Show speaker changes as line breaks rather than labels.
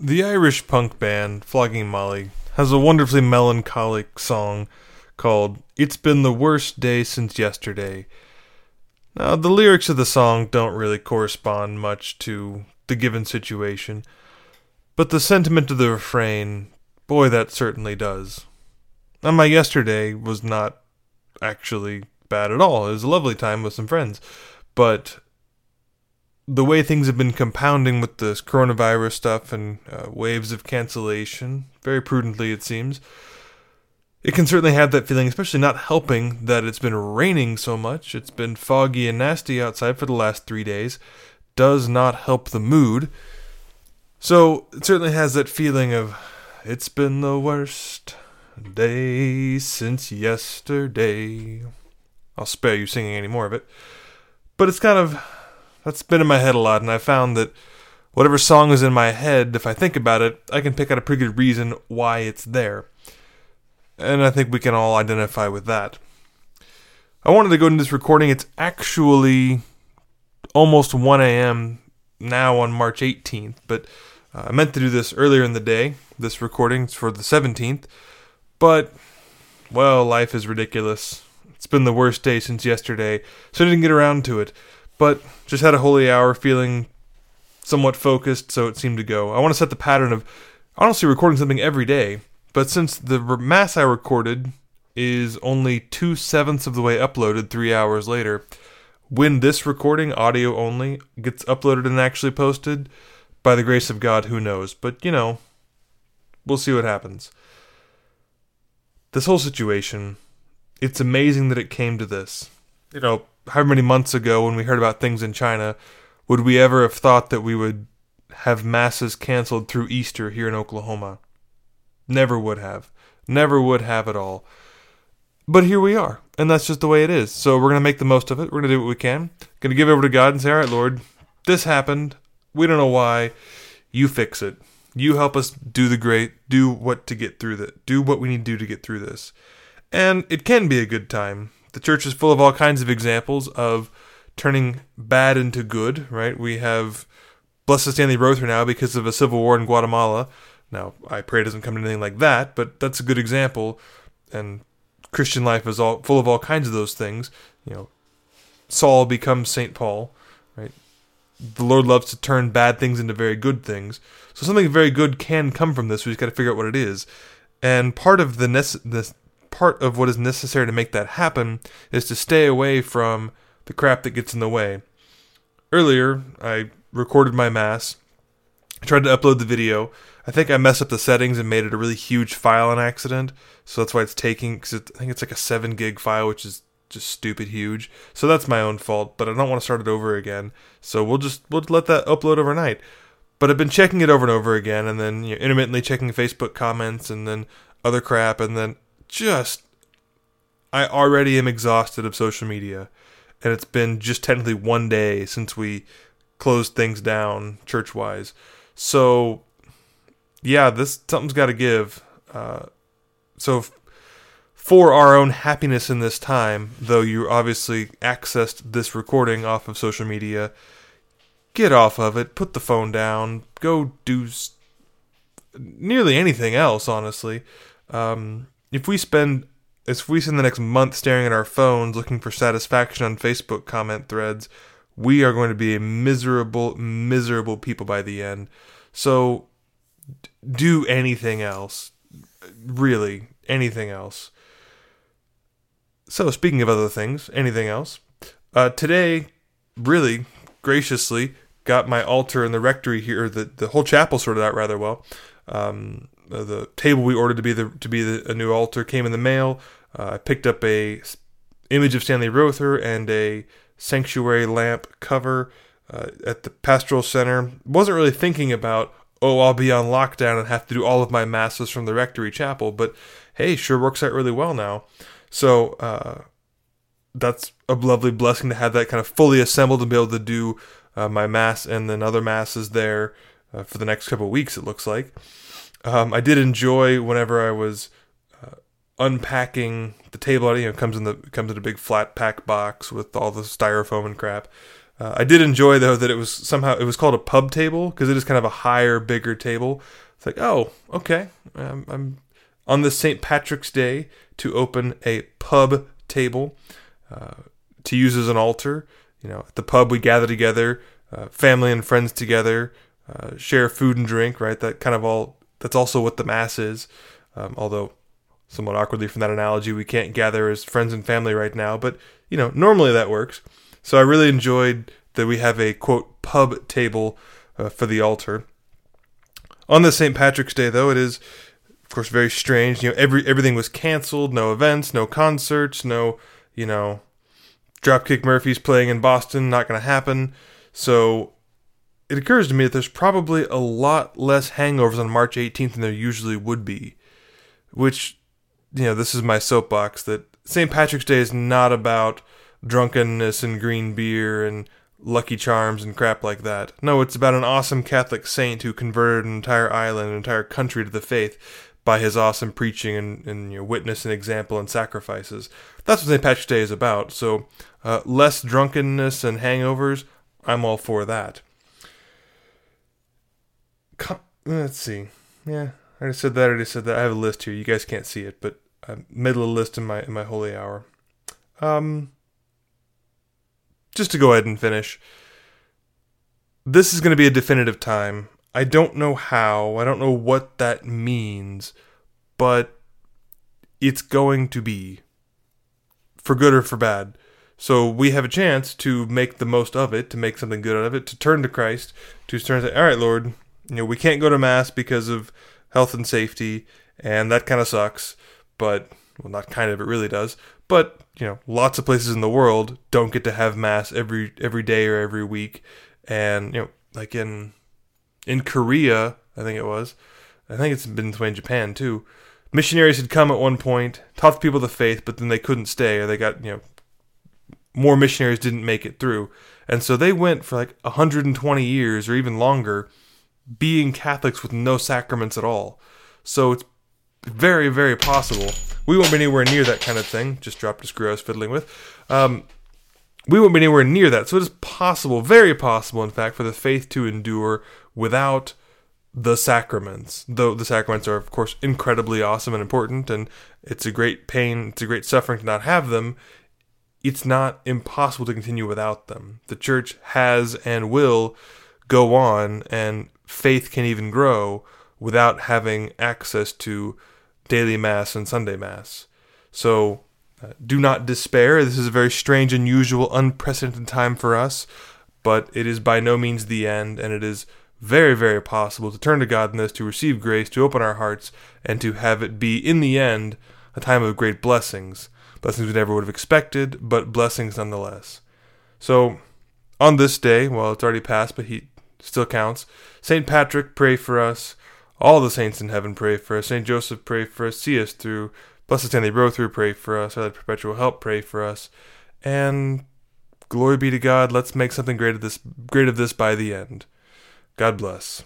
The Irish punk band Flogging Molly has a wonderfully melancholic song called It's Been the Worst Day Since Yesterday. Now, the lyrics of the song don't really correspond much to the given situation, but the sentiment of the refrain, boy, that certainly does. And my yesterday was not actually bad at all. It was a lovely time with some friends, but the way things have been compounding with this coronavirus stuff and uh, waves of cancellation, very prudently it seems, it can certainly have that feeling, especially not helping that it's been raining so much. It's been foggy and nasty outside for the last three days. Does not help the mood. So it certainly has that feeling of it's been the worst day since yesterday. I'll spare you singing any more of it. But it's kind of that's been in my head a lot, and I found that whatever song is in my head, if I think about it, I can pick out a pretty good reason why it's there. And I think we can all identify with that. I wanted to go into this recording. It's actually almost 1 a.m. now on March 18th, but uh, I meant to do this earlier in the day. This recording's for the 17th, but well, life is ridiculous. It's been the worst day since yesterday, so I didn't get around to it but just had a holy hour feeling somewhat focused, so it seemed to go. I want to set the pattern of honestly recording something every day, but since the mass I recorded is only two sevenths of the way uploaded three hours later, when this recording, audio only, gets uploaded and actually posted, by the grace of God, who knows? But, you know, we'll see what happens. This whole situation, it's amazing that it came to this. You know, however many months ago when we heard about things in China, would we ever have thought that we would have masses canceled through Easter here in Oklahoma? Never would have. Never would have at all. But here we are, and that's just the way it is. So we're going to make the most of it. We're going to do what we can. Going to give over to God and say, "All right, Lord, this happened. We don't know why. You fix it. You help us do the great, do what to get through that. Do what we need to do to get through this." And it can be a good time the church is full of all kinds of examples of turning bad into good, right? We have Blessed Stanley Rother now because of a civil war in Guatemala. Now, I pray it doesn't come to anything like that, but that's a good example. And Christian life is all full of all kinds of those things. You know, Saul becomes Saint Paul, right? The Lord loves to turn bad things into very good things. So something very good can come from this. We just got to figure out what it is. And part of the, nece- the part of what is necessary to make that happen is to stay away from the crap that gets in the way. Earlier, I recorded my mass, I tried to upload the video. I think I messed up the settings and made it a really huge file on accident, so that's why it's taking. Cause it, I think it's like a seven gig file, which is just stupid huge. So that's my own fault, but I don't want to start it over again. So we'll just we'll let that upload overnight. But I've been checking it over and over again, and then you know, intermittently checking Facebook comments, and then other crap, and then just I already am exhausted of social media, and it's been just technically one day since we closed things down church wise. So, yeah, this something's got to give. Uh, so, for our own happiness in this time, though you obviously accessed this recording off of social media, get off of it, put the phone down, go do s- nearly anything else, honestly. Um, if we spend if we spend the next month staring at our phones looking for satisfaction on Facebook comment threads, we are going to be a miserable, miserable people by the end. So do anything else. Really, anything else. So, speaking of other things, anything else? Uh, today, really graciously, got my altar in the rectory here, the, the whole chapel sorted out rather well. Um, the table we ordered to be the to be the, a new altar came in the mail. Uh, I picked up a image of Stanley Rother and a sanctuary lamp cover uh, at the pastoral center. Wasn't really thinking about oh I'll be on lockdown and have to do all of my masses from the rectory chapel, but hey, sure works out really well now. So uh, that's a lovely blessing to have that kind of fully assembled and be able to do uh, my mass and then other masses there uh, for the next couple weeks. It looks like. Um, I did enjoy whenever I was uh, unpacking the table. You know, comes in the comes in a big flat pack box with all the styrofoam and crap. Uh, I did enjoy though that it was somehow it was called a pub table because it is kind of a higher, bigger table. It's like, oh, okay, um, I'm on this St. Patrick's Day to open a pub table uh, to use as an altar. You know, at the pub we gather together, uh, family and friends together, uh, share food and drink. Right, that kind of all. That's also what the mass is. Um, although somewhat awkwardly from that analogy, we can't gather as friends and family right now, but you know, normally that works. So I really enjoyed that we have a quote pub table uh, for the altar. On this St. Patrick's Day, though, it is of course very strange. You know, every everything was canceled, no events, no concerts, no you know, Dropkick Murphys playing in Boston, not going to happen. So it occurs to me that there's probably a lot less hangovers on March 18th than there usually would be, which you know, this is my soapbox that St. Patrick's Day is not about drunkenness and green beer and lucky charms and crap like that. No, it's about an awesome Catholic saint who converted an entire island, an entire country to the faith by his awesome preaching and, and you know, witness and example and sacrifices. That's what St. Patrick's Day is about. So, uh, less drunkenness and hangovers, I'm all for that. Com- let's see. Yeah, I already said that. I already said that. I have a list here. You guys can't see it, but I made a list in my in my holy hour. Um, just to go ahead and finish. This is going to be a definitive time. I don't know how. I don't know what that means, but it's going to be for good or for bad. So we have a chance to make the most of it, to make something good out of it, to turn to Christ, to turn to, "All right, Lord, you know, we can't go to mass because of health and safety, and that kind of sucks. But well, not kind of, it really does. But you know, lots of places in the world don't get to have mass every every day or every week, and you know, like in in Korea, I think it was. I think it's been this way in Japan too. Missionaries had come at one point, taught the people the faith, but then they couldn't stay, or they got you know more missionaries didn't make it through, and so they went for like 120 years or even longer, being Catholics with no sacraments at all. So it's very, very possible. We won't be anywhere near that kind of thing. Just dropped a screw I was fiddling with. Um, we won't be anywhere near that. So it is possible, very possible, in fact, for the faith to endure without the sacraments. Though the sacraments are, of course, incredibly awesome and important, and it's a great pain, it's a great suffering to not have them. It's not impossible to continue without them. The church has and will go on, and faith can even grow without having access to daily mass and Sunday mass. So uh, do not despair. This is a very strange, unusual, unprecedented time for us, but it is by no means the end, and it is very, very possible to turn to God in this, to receive grace, to open our hearts, and to have it be, in the end, a time of great blessings. Blessings we never would have expected, but blessings nonetheless. So, on this day, well, it's already passed, but he still counts. St. Patrick, pray for us. All the saints in heaven pray for us. St. Joseph, pray for us. See us through. Blessed Stanley Rother, pray for us. Our Perpetual Help, pray for us. And glory be to God. Let's make something great of this, great of this by the end. God bless.